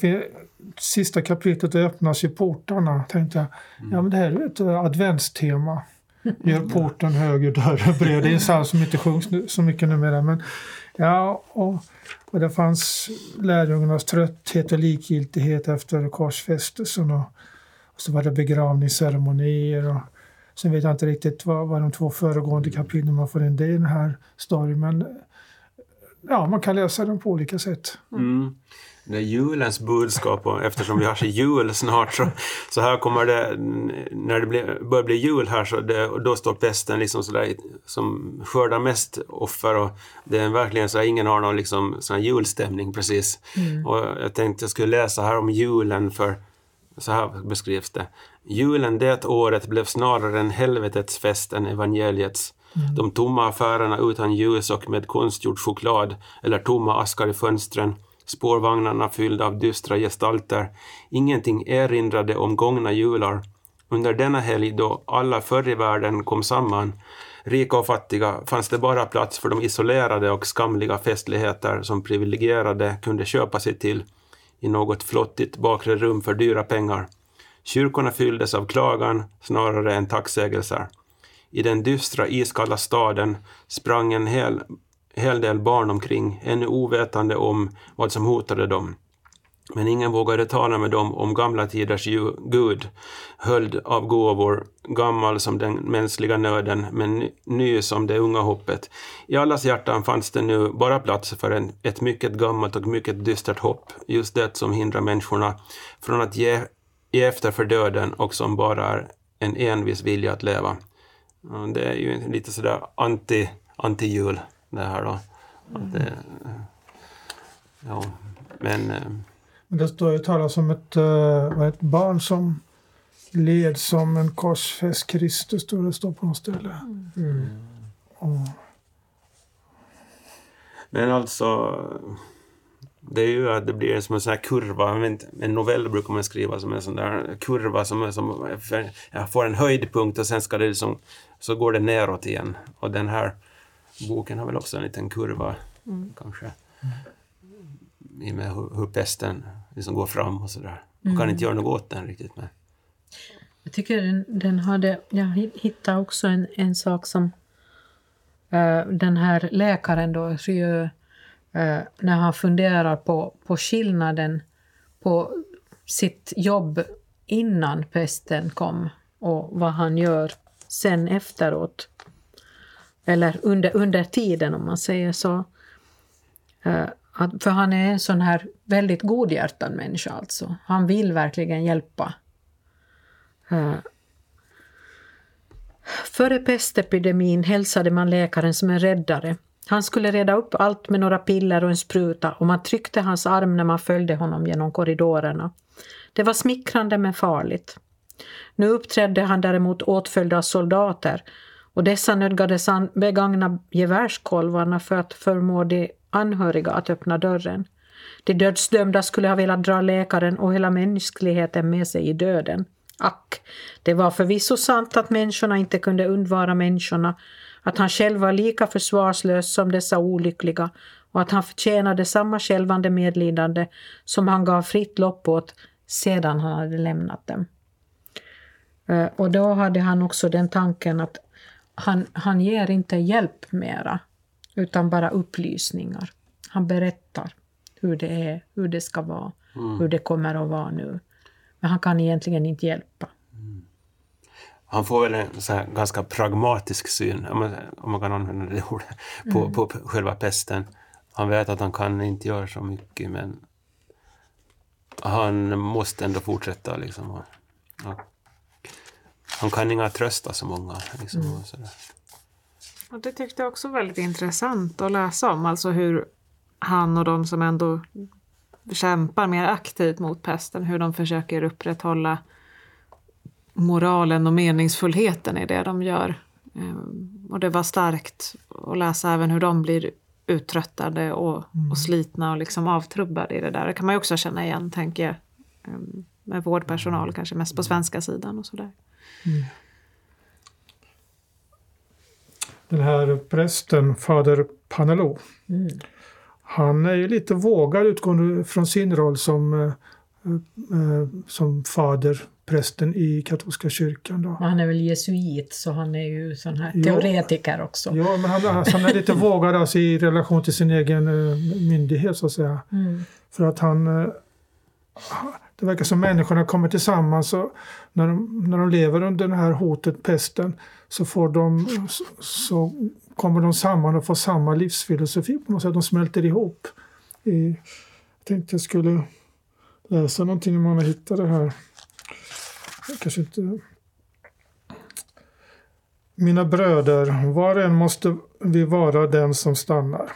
sista kapitlet öppnas ju portarna. Tänkte jag, ja men det här är ett eh, adventstema. Gör porten hög och dörren bred. Det är en psalm som inte sjungs nu- så mycket numera. Men, ja, och, och det fanns lärjungarnas trötthet och likgiltighet efter korsfästelsen. Och, och så var det begravningsceremonier. Och, sen vet jag inte riktigt vad, vad de två föregående kapitlen man får in det i den här storyn. Men ja, man kan läsa den på olika sätt. Mm. Det är julens budskap och eftersom vi har så jul snart så, så här kommer det, när det blir, börjar bli jul här så det, då står pesten liksom sådär som skördar mest offer och det är verkligen så att ingen har någon liksom sån julstämning precis. Och jag tänkte jag skulle läsa här om julen för så här beskrivs det. Julen det året blev snarare en helvetets fest än evangeliets. De tomma affärerna utan ljus och med konstgjord choklad eller tomma askar i fönstren. Spårvagnarna fyllda av dystra gestalter. Ingenting erinrade om gångna jular. Under denna helg då alla förr i världen kom samman, rika och fattiga, fanns det bara plats för de isolerade och skamliga festligheter som privilegierade kunde köpa sig till i något flottigt bakre rum för dyra pengar. Kyrkorna fylldes av klagan snarare än tacksägelser. I den dystra iskalla staden sprang en hel, hel del barn omkring, ännu ovetande om vad som hotade dem. Men ingen vågade tala med dem om gamla tiders Gud, höljd av gåvor, gammal som den mänskliga nöden, men ny- som det unga hoppet. I allas hjärtan fanns det nu bara plats för en, ett mycket gammalt och mycket dystert hopp, just det som hindrar människorna från att ge, ge efter för döden och som bara är en envis vilja att leva. Det är ju lite sådär anti, anti-jul det här då. Att det, ja, men... Eh, det står ju talas om ett, eh, ett barn som led som en korsfäst Kristus, tror det står på något ställe. Mm. Och, Men alltså, det är ju att det blir som en sån här kurva. En novell brukar man skriva som en sån där kurva som, är som jag får en höjdpunkt och sen ska det liksom, så går det neråt igen. Och den här boken har väl också en liten kurva, kanske. I och med hur, hur pesten liksom går fram och sådär. Man kan inte göra något åt den riktigt. Men. Jag tycker den, den hade, jag hittade också en, en sak som eh, den här läkaren då, Rieu, eh, när han funderar på, på skillnaden på sitt jobb innan pesten kom och vad han gör sen efteråt. Eller under, under tiden om man säger så. Eh, att, för han är en sån här väldigt godhjärtad människa alltså. Han vill verkligen hjälpa. Uh. Före pestepidemin hälsade man läkaren som en räddare. Han skulle reda upp allt med några piller och en spruta och man tryckte hans arm när man följde honom genom korridorerna. Det var smickrande men farligt. Nu uppträdde han däremot åtföljd av soldater och dessa nödgades han begagna gevärskolvarna för att förmå de anhöriga att öppna dörren. De dödsdömda skulle ha velat dra läkaren och hela mänskligheten med sig i döden. Ack, det var förvisso sant att människorna inte kunde undvara människorna, att han själv var lika försvarslös som dessa olyckliga och att han förtjänade samma skälvande medlidande som han gav fritt lopp åt sedan han hade lämnat dem. Eh, och då hade han också den tanken att han, han ger inte hjälp mera, utan bara upplysningar. Han berättar hur det är, hur det ska vara, hur det kommer att vara nu. Men han kan egentligen inte hjälpa. Han får väl en så ganska pragmatisk syn, om man, om man kan använda det ordet, på, på själva pesten. han vet att han kan inte göra så mycket men han måste ändå fortsätta liksom. Och, han kan inga trösta så många. Liksom, Mm. och sådär. Och det tyckte jag också var väldigt intressant att läsa om. Alltså hur han och de som ändå kämpar mer aktivt mot pesten, hur de försöker upprätthålla moralen och meningsfullheten i det de gör. Ehm, Och det var starkt att läsa även hur de blir uttröttade och, och slitna och liksom avtrubbade i det där. Det kan man ju också känna igen, tänker jag. ehm, Med vårdpersonal, kanske mest på svenska sidan och sådär. Den här prästen, fader Panelo, Mm. han är ju lite vågad utgående från sin roll som, eh, eh, som fader, prästen i katolska kyrkan. Då. Han är väl jesuit så han är ju sån här Ja. teoretiker också. Ja, men han, alltså, han är lite vågad alltså, i relation till sin egen eh, myndighet så att säga. Mm. För att han... eh, Det verkar som människorna kommer tillsammans och när de, när de lever under det här hotet, pesten, så, får de, så, så kommer de samman och får samma livsfilosofi på något sätt. De smälter ihop. I, jag tänkte jag skulle läsa någonting om man har hittat det här. Jag kanske inte... Mina bröder, var och en måste vi vara den som stannar.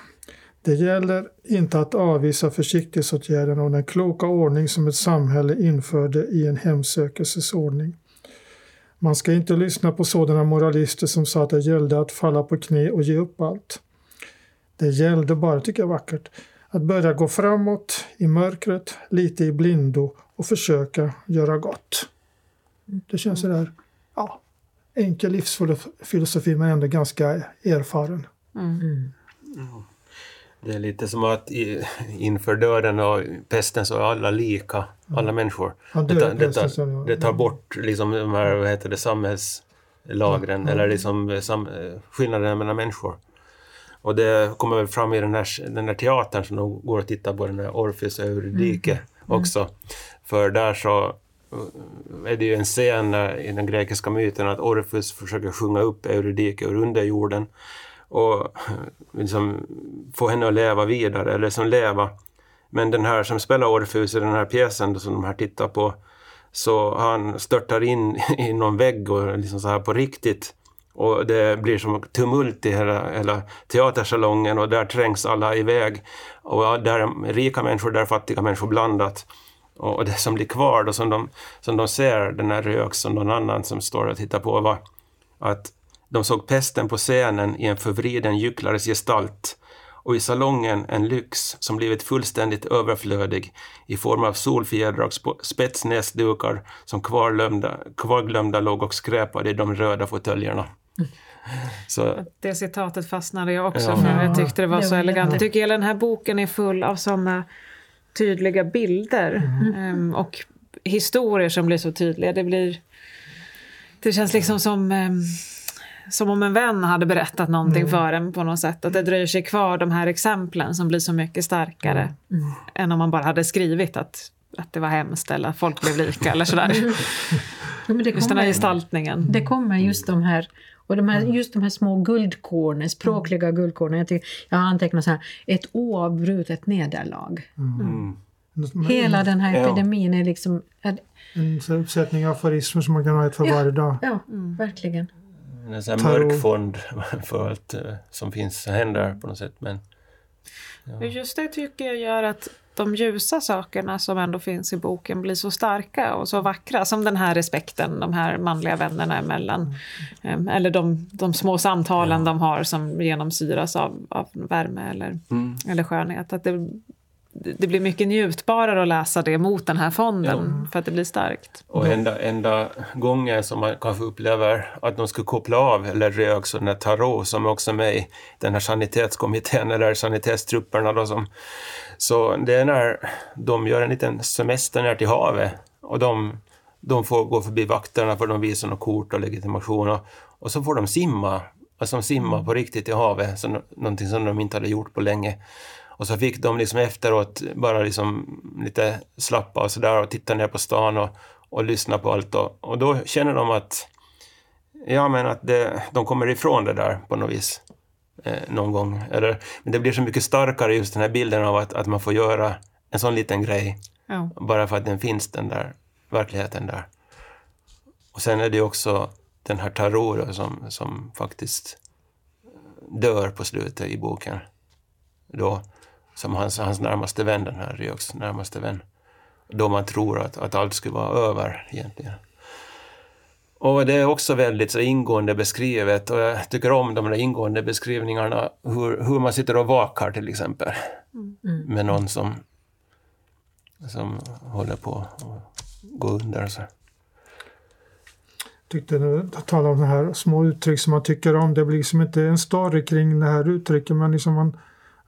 Det gäller inte att avvisa försiktighetsåtgärderna och den kloka ordning som ett samhälle införde i en hemsökelsesordning. Man ska inte lyssna på sådana moralister som sa att det gällde att falla på knä och ge upp allt. Det gällde bara, tycker jag vackert, att börja gå framåt i mörkret, lite i blindo och försöka göra gott. Det känns sådär, ja, enkel livsfilosofi men ändå ganska erfaren. Mm. Det är lite som att i, inför döden och pesten så är alla lika, alla människor. Han Det tar, det, tar, det tar bort liksom de här, vad heter det, samhällslagren eller liksom sam, eh, skillnaden mellan människor. Och det kommer väl fram i den här, den här teatern som de går och tittar på, den här Orpheus och Eurydike också. För där så eh, är det ju en scen i den grekiska myten att Orpheus försöker sjunga upp Eurydike ur underjorden och liksom få henne att leva vidare, eller som leva. Men den här som spelar Orpheus i den här pjäsen som de här tittar på, så han störtar in i någon vägg och liksom så här på riktigt. Och det blir som tumult i hela, hela teatersalongen och där trängs alla iväg. Och där är rika människor, där är fattiga människor blandat. Och det som blir kvar då, som de, som de ser, den här rök som någon annan som står och tittar på, var att de såg pesten på scenen i en förvriden gycklares gestalt och i salongen en lyx som blivit fullständigt överflödig i form av solfjädrar och sp- spetsnäsdukar som kvarglömda, kvarglömda låg och skräpade i de röda fåtöljerna. Så Det citatet fastnade jag också Ja. för. Jag tyckte det var så elegant. Jag tycker hela den här boken är full av sådana tydliga bilder ehm, och historier som blir så tydliga. Det blir... Det känns liksom som... som om en vän hade berättat någonting för en på något sätt. Att det dröjer sig kvar de här exemplen som blir så mycket starkare än om man bara hade skrivit att, att det var hemskt eller att folk blev lika eller sådär. Men det Just den här kommer- gestaltningen. Det kommer just de här, och de här, just de här små guldkornen, språkliga guldkornen. Jag, tycker, jag har antecknat så här, ett oavbrutet nederlag. mm, Hela den här Ja. epidemin är liksom... Är, En uppsättning av aforismer som man kan ha ett för Ja. varje dag. ja, verkligen. En sån mörk fond för allt eh, som finns händer på något sätt. Men Just det tycker jag gör att de ljusa sakerna som ändå finns i boken blir så starka och så vackra. Som den här respekten de här manliga vännerna emellan. Em, Eller de, de små samtalen de har som genomsyras av, av värme eller, mm. eller skönhet. Att det, det blir mycket njutbarare att läsa det mot den här fonden för att det blir starkt. Och enda, enda gången som man kanske upplever att de skulle koppla av eller rök så den här Tarot som är också med i den här sanitetskommittén eller sanitetstrupperna då som så det är när de gör en liten semester ner till havet och de, de får gå förbi vakterna för de visar något kort och legitimation och, och så får de simma, alltså de simma på riktigt i havet, så, nå- någonting som de inte hade gjort på länge. Och så fick de liksom efteråt bara liksom lite slappa och sådär och titta ner på stan och, och lyssna på allt. Och, och då känner de att, ja men att det, de kommer ifrån det där på något vis. eh, någon gång. Eller, men det blir så mycket starkare just den här bilden av att, att man får göra en sån liten grej Ja. bara för att den finns, den där verkligheten där. Och sen är det också den här Tarot som, som faktiskt dör på slutet i boken. Då, som hans, hans närmaste vän, den här Ryoks närmaste vän. Då man tror att, att allt skulle vara över egentligen. Och det är också väldigt så ingående beskrivet och jag tycker om de där ingående beskrivningarna hur, hur man sitter och vakar till exempel. Med någon som, som håller på att gå under. Så. tyckte du talade om de här små uttryck som man tycker om. Det blir liksom inte en story kring det här uttrycket men liksom man,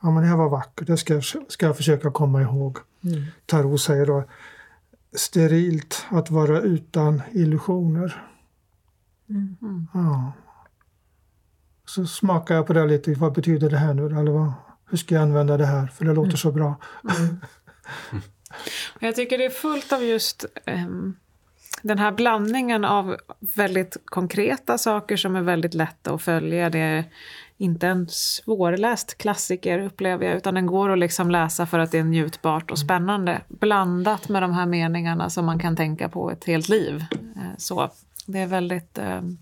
ja men det här var vackert, det ska, ska jag försöka komma ihåg. Tarot säger då sterilt att vara utan illusioner. Ja. Så smakar jag på det lite, vad betyder det här nu? Eller vad, hur ska jag använda det här? För det låter så bra. Jag tycker det är fullt av just ehm, den här blandningen av väldigt konkreta saker som är väldigt lätta att följa. Det är inte en svårläst klassiker upplever jag, utan den går att liksom läsa för att det är njutbart och spännande. Blandat med de här meningarna som man kan tänka på ett helt liv. Eh, Så det är väldigt... ehm,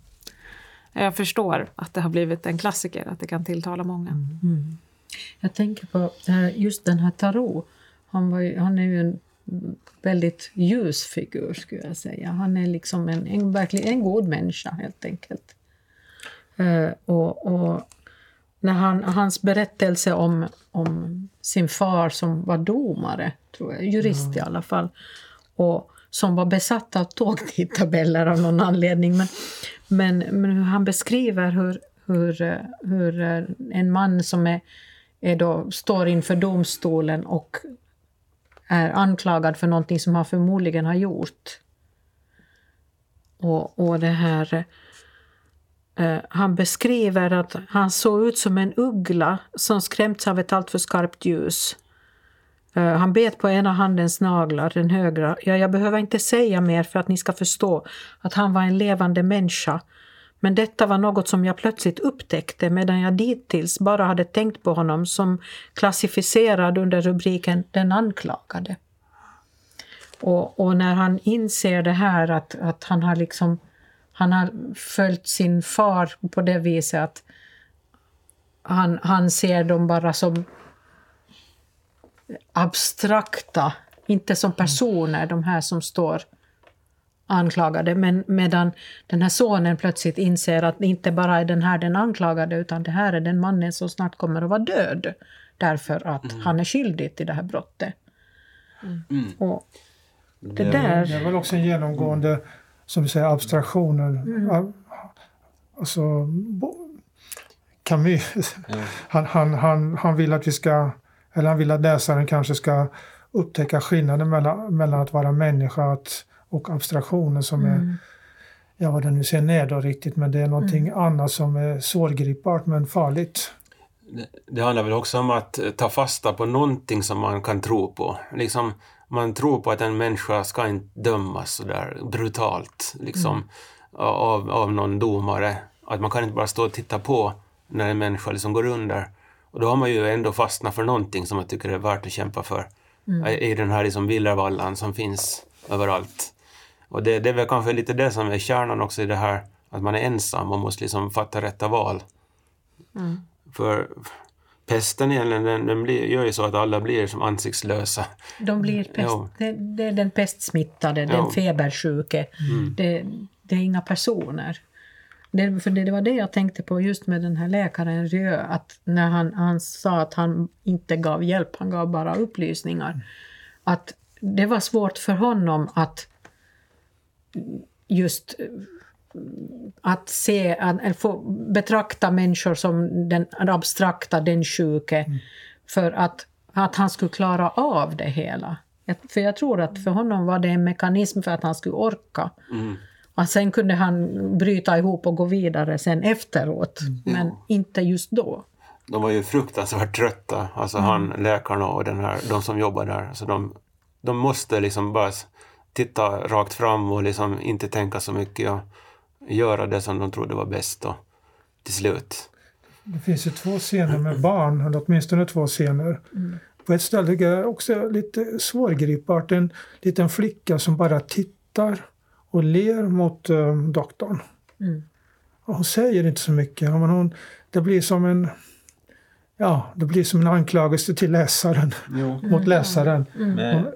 jag förstår att det har blivit en klassiker, att det kan tilltala många. Jag tänker på just den här Tarot. Han, var han är ju en väldigt ljus figur, skulle jag säga. Han är liksom en, en, verkligen en god människa, helt enkelt. Eh, och, och när han, hans berättelse om, om sin far som var domare, tror jag, jurist i alla fall, och som var besatt av tågtidtabeller av någon anledning. Men, men, men han beskriver hur, hur, hur eh, en man som är, är då, står inför domstolen och är anklagad för någonting som han förmodligen har gjort. Och, och det här... Eh, han beskriver att han såg ut som en uggla som skrämts av ett alltför skarpt ljus. Eh, han bet på ena handens naglar, den högra. Ja, jag behöver inte säga mer för att ni ska förstå att han var en levande människa. Men detta var något som jag plötsligt upptäckte medan jag dittills bara hade tänkt på honom som klassificerad under rubriken Den anklagade. Och, och när han inser det här att, att han har liksom han har följt sin far på det viset att han, han ser dem bara som abstrakta, inte som personer, de här som står anklagade. Men medan den här sonen plötsligt inser att det inte bara är den här den anklagade utan det här är den mannen som snart kommer att vara död därför att han är skyldig till det här brottet. Och det där... Det är väl också en genomgående, som du säger, abstraktioner. Ja, Alltså, Camus, han, han, han, han vill att vi ska, eller han vill att läsaren kanske ska upptäcka skillnaden mellan, mellan att vara människa att, och abstraktionen som är, ja vad det nu sen är då riktigt, men det är någonting annat som är svårgripbart men farligt. Det, handlar väl också om att ta fasta på någonting som man kan tro på. Liksom, man tror på att en människa ska inte dömas så där brutalt liksom, av, av någon domare. Att man kan inte bara stå och titta på när en människa liksom går under. Och då har man ju ändå fastnat för någonting som man tycker är värt att kämpa för. I, I den här liksom villervallan som finns överallt. Och det, det är väl kanske lite det som är kärnan också i det här att man är ensam och måste liksom fatta rätta val. För pesten egentligen, den, den blir, gör ju så att alla blir som ansiktslösa. De blir pest, Ja. det, det är den pestsmittade, Ja. den febersjuke. Det, det är inga personer. Det, för det, det var det jag tänkte på just med den här läkaren Rieu, att när han, han sa att han inte gav hjälp, han gav bara upplysningar. Att det var svårt för honom att just att se, att, eller få betrakta människor som den abstrakta, den sjuke, för att, att han skulle klara av det hela. Jag- För jag tror att för honom var det en mekanism för att han skulle orka. Och sen kunde han bryta ihop och gå vidare sen efteråt, men inte just då. De var ju fruktansvärt trötta, alltså han, läkarna och den här, de som jobbar där. Så de, de måste liksom bara titta rakt fram och liksom inte tänka så mycket och göra det som de trodde var bäst och till slut. det finns ju två scener med barn, eller åtminstone två scener. På ett ställe är det också lite svårgripbart. En liten flicka som bara tittar och ler mot uh, doktorn. Mm. Hon säger inte så mycket. Men hon, det blir som en Ja, det blir som en anklagelse till läsaren, Jo. mot läsaren. Men,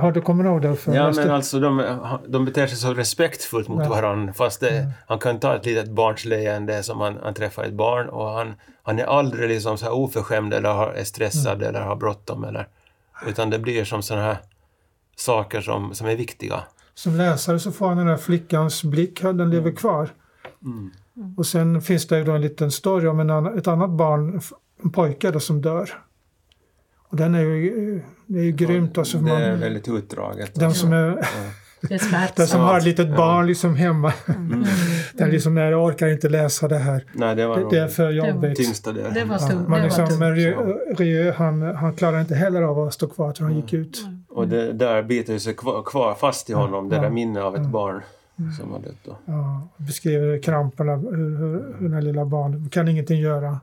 Har du kommit ihåg det? För ja, men alltså de, de beter sig så respektfullt mot Ja. varandra fast det, han kan ta ett litet barns leende som han, han träffar ett barn och han, han är aldrig liksom så här oförskämd eller har- är stressad eller har bråttom eller utan det blir som sådana här saker som, som är viktiga. Som läsare så får han den där flickans blick, den lever kvar. Mm. Och sen finns det då en liten story om en ett annat barn, en pojke då, som dör. Och den är ju, det är ju grymt. Alltså, det är man, väldigt utdraget. den som, är, Det är den som har ett litet Ja. barn liksom hemma, Mm. den liksom, nej, jag orkar inte läsa det här. Nej, det var Det, det är för jobbigt. tyngsta det. Det var Ja, men det liksom, men. Rieu, han, han klarar inte heller av att stå kvar, så han gick ut. Och det där biter sig kvar, kvar fast i honom, det Ja. där minnet av ett Ja. barn som har dött då. Ja, beskriver kramperna, hur, hur, hur den lilla barnet kan ingenting göra.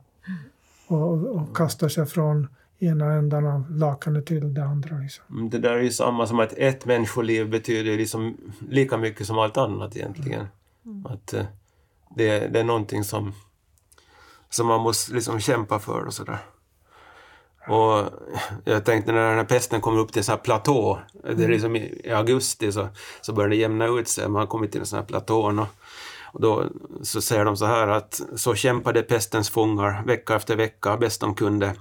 Och, och kastar sig från ena ändan av lakanet till det andra. Liksom. Mm, Det där är ju samma som att ett människoliv betyder liksom lika mycket som allt annat egentligen. Att eh, det, det är någonting som, som man måste liksom kämpa för och sådär. Och jag tänkte när den här pesten kommer upp till en sån här platå, det är liksom i, i augusti så, så börjar det jämna ut sig, man har kommit till en sån här platå och, och då så säger de så här att så kämpade pestens fångar vecka efter vecka bäst de kunde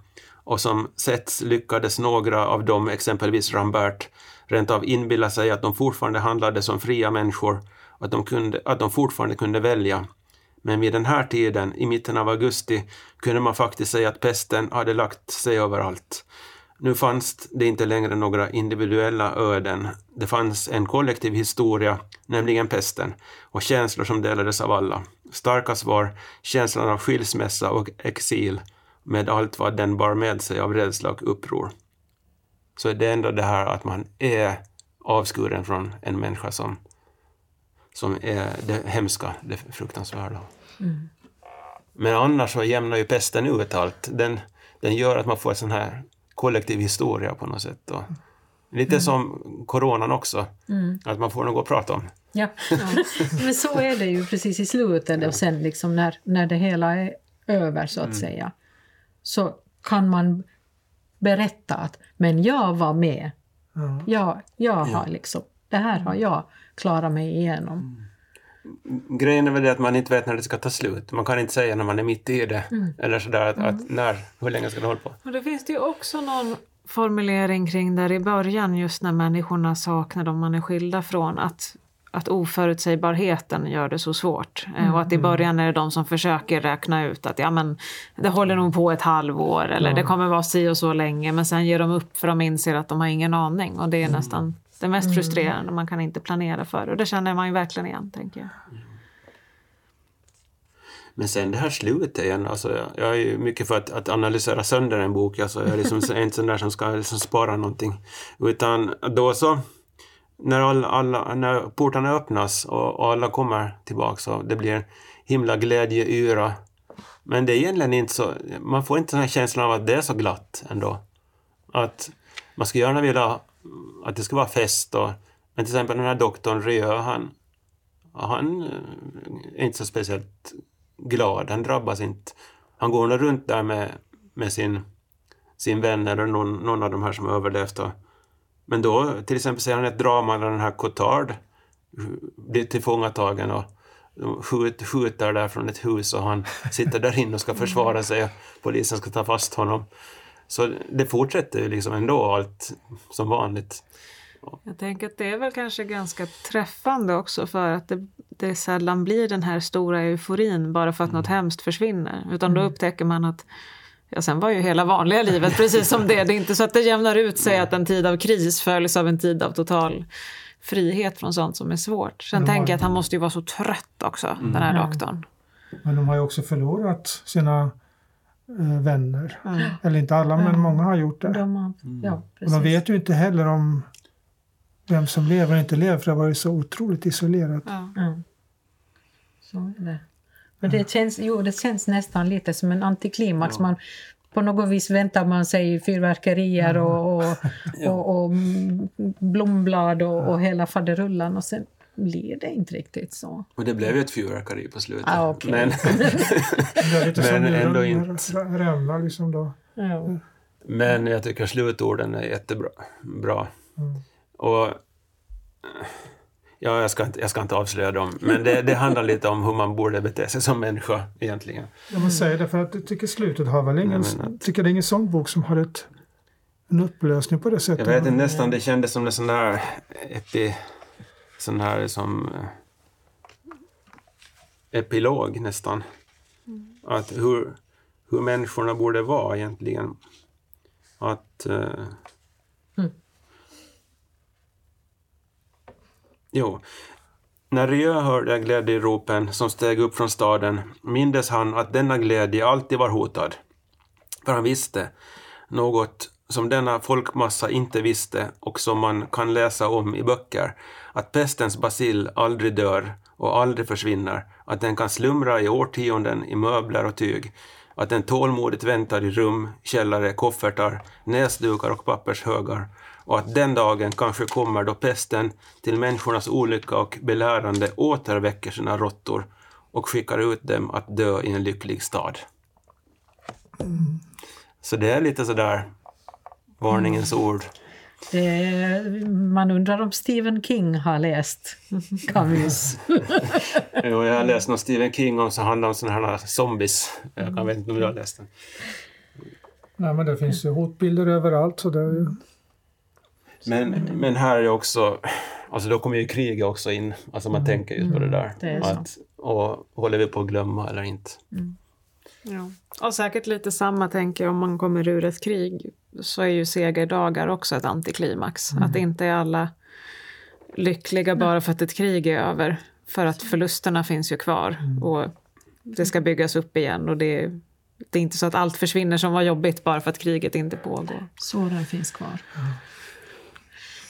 och som setts lyckades några av dem, exempelvis Rambert, rent av inbilla sig att de fortfarande handlade som fria människor och att de, kunde, att de fortfarande kunde välja. Men vid den här tiden, i mitten av augusti, kunde man faktiskt säga att pesten hade lagt sig överallt. Nu fanns det inte längre några individuella öden. Det fanns en kollektiv historia, nämligen pesten, och känslor som delades av alla. Starkast var känslan av skilsmässa och exil, med allt vad den bar med sig av rädsla och uppror. Så det är ändå det här att man är avskuren från en människa som, som är det hemska, det fruktansvärda. Men annars så jämnar ju pesten ut allt. Den, den gör att man får en sån här kollektiv historia på något sätt. Och lite som coronan också, att man får något att prata om. Ja. Men så är det ju precis i slutet och sen liksom när, när det hela är över så att säga. Så kan man berätta att men jag var med. Ja. Jag, jag har liksom, det här har jag klarat mig igenom. Grejen är väl det att man inte vet när det ska ta slut. Man kan inte säga när man är mitt i det. Eller sådär att, att när, hur länge ska det hålla på? Och det finns det ju också någon formulering kring där i början just när människorna saknar dem man är skilda från. Att, att oförutsägbarheten gör det så svårt. Eh, Och att i början är det de som försöker räkna ut att ja, men, det håller nog på ett halvår eller det kommer vara si och så länge. Men sen ger de upp för de inser att de har ingen aning. Och det är nästan det mest frustrerande. Man kan inte planera för. Och det känner man ju verkligen igen, tänker jag. Men sen det här slutet igen, alltså jag, är ju mycket för att, att analysera sönder en bok, alltså jag är liksom inte sån där som ska liksom spara någonting. Utan då så, när, alla, alla, när portarna öppnas och, och alla kommer tillbaka så det blir en himla glädje, yra. Men det är egentligen inte så, man får inte den här känslan av att det är så glatt ändå. Att man skulle gärna vilja att det ska vara fest och, men till exempel den här doktorn Rieu, han, han eh, är inte så speciellt glad. Han drabbas inte. Han går runt där med, med sin, sin vän eller någon, någon av de här som har överlevt. Och, men då till exempel ser han ett drama där den här Cotard blir tillfångatagen och skjut, skjuter där från ett hus och han sitter där inne och ska försvara sig och polisen ska ta fast honom. Så det fortsätter ju liksom ändå allt som vanligt. Jag tänker att det är väl kanske ganska träffande också för att det, det sällan blir den här stora euforin bara för att något hemskt försvinner. Utan då upptäcker man att ja, sen var ju hela vanliga livet precis som det. Det är inte så att det jämnar ut sig att en tid av kris följs av en tid av total frihet från sånt som är svårt. Sen de har- tänker jag att han måste ju vara så trött också, den här doktorn. Men de har ju också förlorat sina eh, vänner. Eller inte alla, men många har gjort det. De har, ja, Och de vet ju inte heller om vem som lever och inte lever, för det var ju så otroligt isolerat. Ja. Så är det. För det känns, jo, det känns nästan lite som en antiklimax. Man, på något vis väntar man sig fyrverkerier och, och, och, och blomblad och, och hela faderullan och sen blir det inte riktigt så. Och det blev ju ett fyrverkeri på slutet. Ah, okay. Men, men ändå inte. Liksom då. Ja. Men jag tycker slutorden är jättebra. Bra. Och Ja, jag ska, inte, jag ska inte avslöja dem, men det, det handlar lite om hur man borde bete sig som människa egentligen. Ja, man säger det för att jag tycker slutet har väl ingen, att- tycker det är ingen sångbok som har ett, en upplösning på det sättet. Jag vet inte, nästan det kändes som en sån där epi... Sån här som... eh, Epilog nästan. Att hur, hur människorna borde vara egentligen. Att... eh, Jo. När Rieu hörde glädjeropen som steg upp från staden mindes han att denna glädje alltid var hotad. För han visste något som denna folkmassa inte visste och som man kan läsa om i böcker, att pestens bacill aldrig dör och aldrig försvinner, att den kan slumra i årtionden i möbler och tyg, att den tålmodigt väntar i rum, källare, koffertar, näsdukar och pappershögar och att den dagen kanske kommer då pesten till människornas olycka och belärande återväcker sina råttor och skickar ut dem att dö i en lycklig stad. Så det är lite sådär varningens ord. Det, man undrar om Stephen King har läst Camus. Jo, jag har läst någon Stephen King om som handlar om sådana här zombies. Jag kan vet inte om du har läst den. Nej, men det finns ju hotbilder överallt. Så det är ju, Men, men här är det också, alltså då kommer ju kriget också in. Alltså man tänker just på det där. det är så. att, och håller vi på att glömma eller inte? Ja. Och säkert lite samma tänker jag om man kommer ur ett krig så är ju segerdagar också ett antiklimax. Att inte är alla lyckliga bara för att ett krig är över. För att förlusterna finns ju kvar och det ska byggas upp igen och det, det är inte så att allt försvinner som var jobbigt bara för att kriget inte pågår. Såren finns kvar.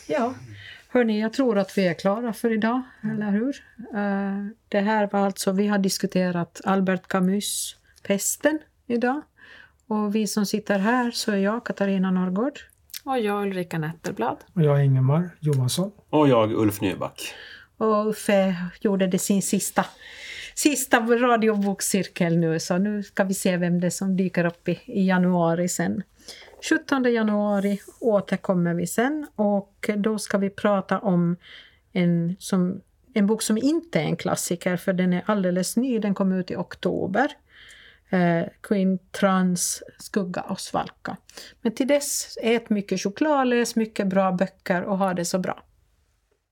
Ja, hörni, jag tror att vi är klara för idag, eller hur? Eh, det här var alltså, vi har diskuterat Albert Camus Pesten idag. Och vi som sitter här så är jag, Katarina Norrgård. Och jag Ulrika Nettelblad. och jag är Ingemar Johansson. Och jag, Ulf Nyback. Och Uffe gjorde det sin sista, sista radiobokcirkel nu, så nu ska vi se vem det är som dyker upp i, i januari sen. 17 januari återkommer vi sen och då ska vi prata om en, som, en bok som inte är en klassiker för den är alldeles ny, den kom ut i oktober. Eh, Queen Trans Skugga och svalka. Men till dess, ät mycket choklad, läs mycket bra böcker och ha det så bra.